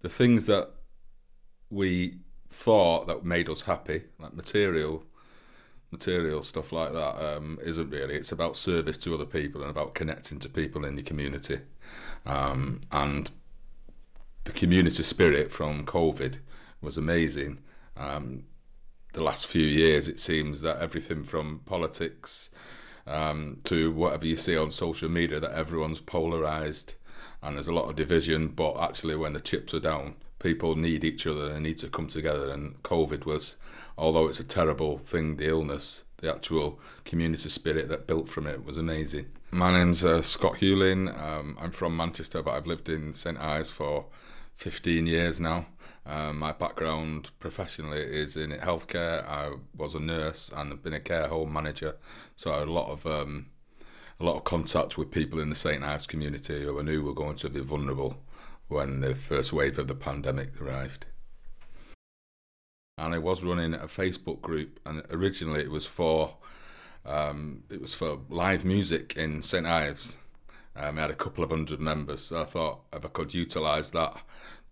the things that we thought that made us happy, like material material stuff like that, um, not really. It's about service to other people and about connecting to people in your community. Um, and the community spirit from COVID was amazing. Um, the last few years, it seems that everything from politics um, to whatever you see on social media, that everyone's polarized and there's a lot of division. But actually, when the chips are down, people need each other and need to come together. And COVID was, although it's a terrible thing, the illness, the actual community spirit that built from it was amazing. My name's uh, Scott Hewlin. Um, I'm from Manchester, but I've lived in St Ives for 15 years now. Um, my background professionally is in healthcare. I was a nurse and I've been a care home manager, so a lot of um, a lot of contact with people in the St Ives community who I knew were going to be vulnerable when the first wave of the pandemic arrived. And I was running a Facebook group, and originally it was for um, it was for live music in St Ives. Um, I had a couple of hundred members, so I thought if I could utilise that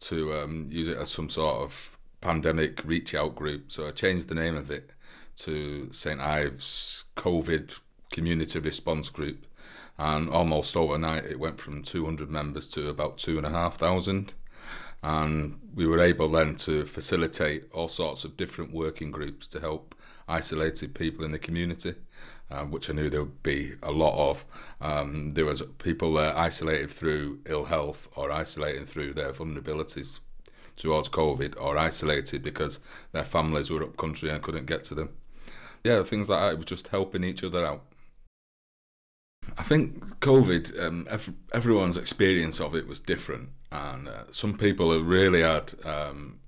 to um, use it as some sort of pandemic reach out group. So I changed the name of it to St Ives COVID Community Response Group. And almost overnight, it went from 200 members to about 2,500. And we were able then to facilitate all sorts of different working groups to help isolated people in the community. Uh, which I knew there would be a lot of. Um, there was people there isolated through ill health or isolated through their vulnerabilities towards COVID or isolated because their families were up country and couldn't get to them. Yeah, things like that. It was just helping each other out. I think COVID, um, ev- everyone's experience of it was different, and uh, some people have really had um,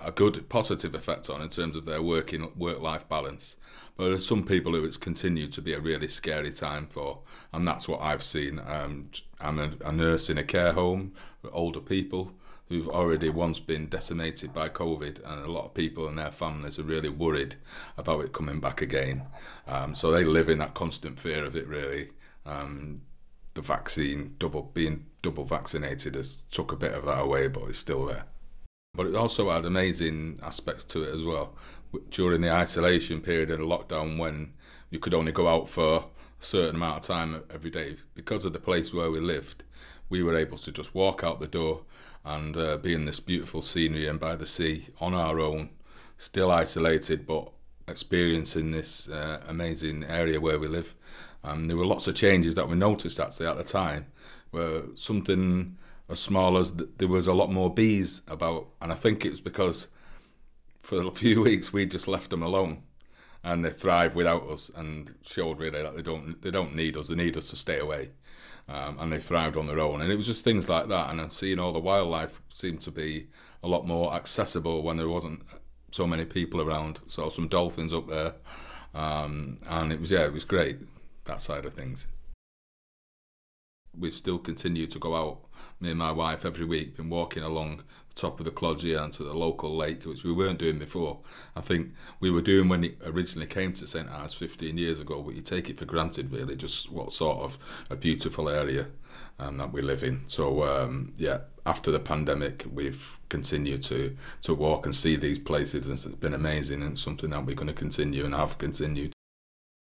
a good positive effect on in terms of their working work life balance. But there are some people who it's continued to be a really scary time for, and that's what I've seen. Um, I'm a, a nurse in a care home for older people who've already once been decimated by COVID, and a lot of people and their families are really worried about it coming back again. Um, so they live in that constant fear of it. Really, um, the vaccine, double being double vaccinated, has took a bit of that away, but it's still there. But it also had amazing aspects to it as well. During the isolation period and lockdown, when you could only go out for a certain amount of time every day, because of the place where we lived, we were able to just walk out the door and uh, be in this beautiful scenery and by the sea on our own, still isolated, but experiencing this uh, amazing area where we live. Um, there were lots of changes that we noticed actually at the time, where something as small as th- there was a lot more bees about, and I think it was because for a few weeks we just left them alone, and they thrive without us, and showed really that they don't they don't need us, they need us to stay away, um, and they thrived on their own, and it was just things like that, and seeing all the wildlife seemed to be a lot more accessible when there wasn't so many people around. Saw some dolphins up there, um, and it was yeah, it was great that side of things. We've still continued to go out me and my wife every week been walking along the top of the Clodgy and to the local lake, which we weren't doing before. I think we were doing when it originally came to St Ives 15 years ago, but you take it for granted really, just what sort of a beautiful area um, that we live in. So um, yeah, after the pandemic, we've continued to to walk and see these places, and it's been amazing, and something that we're going to continue and have continued.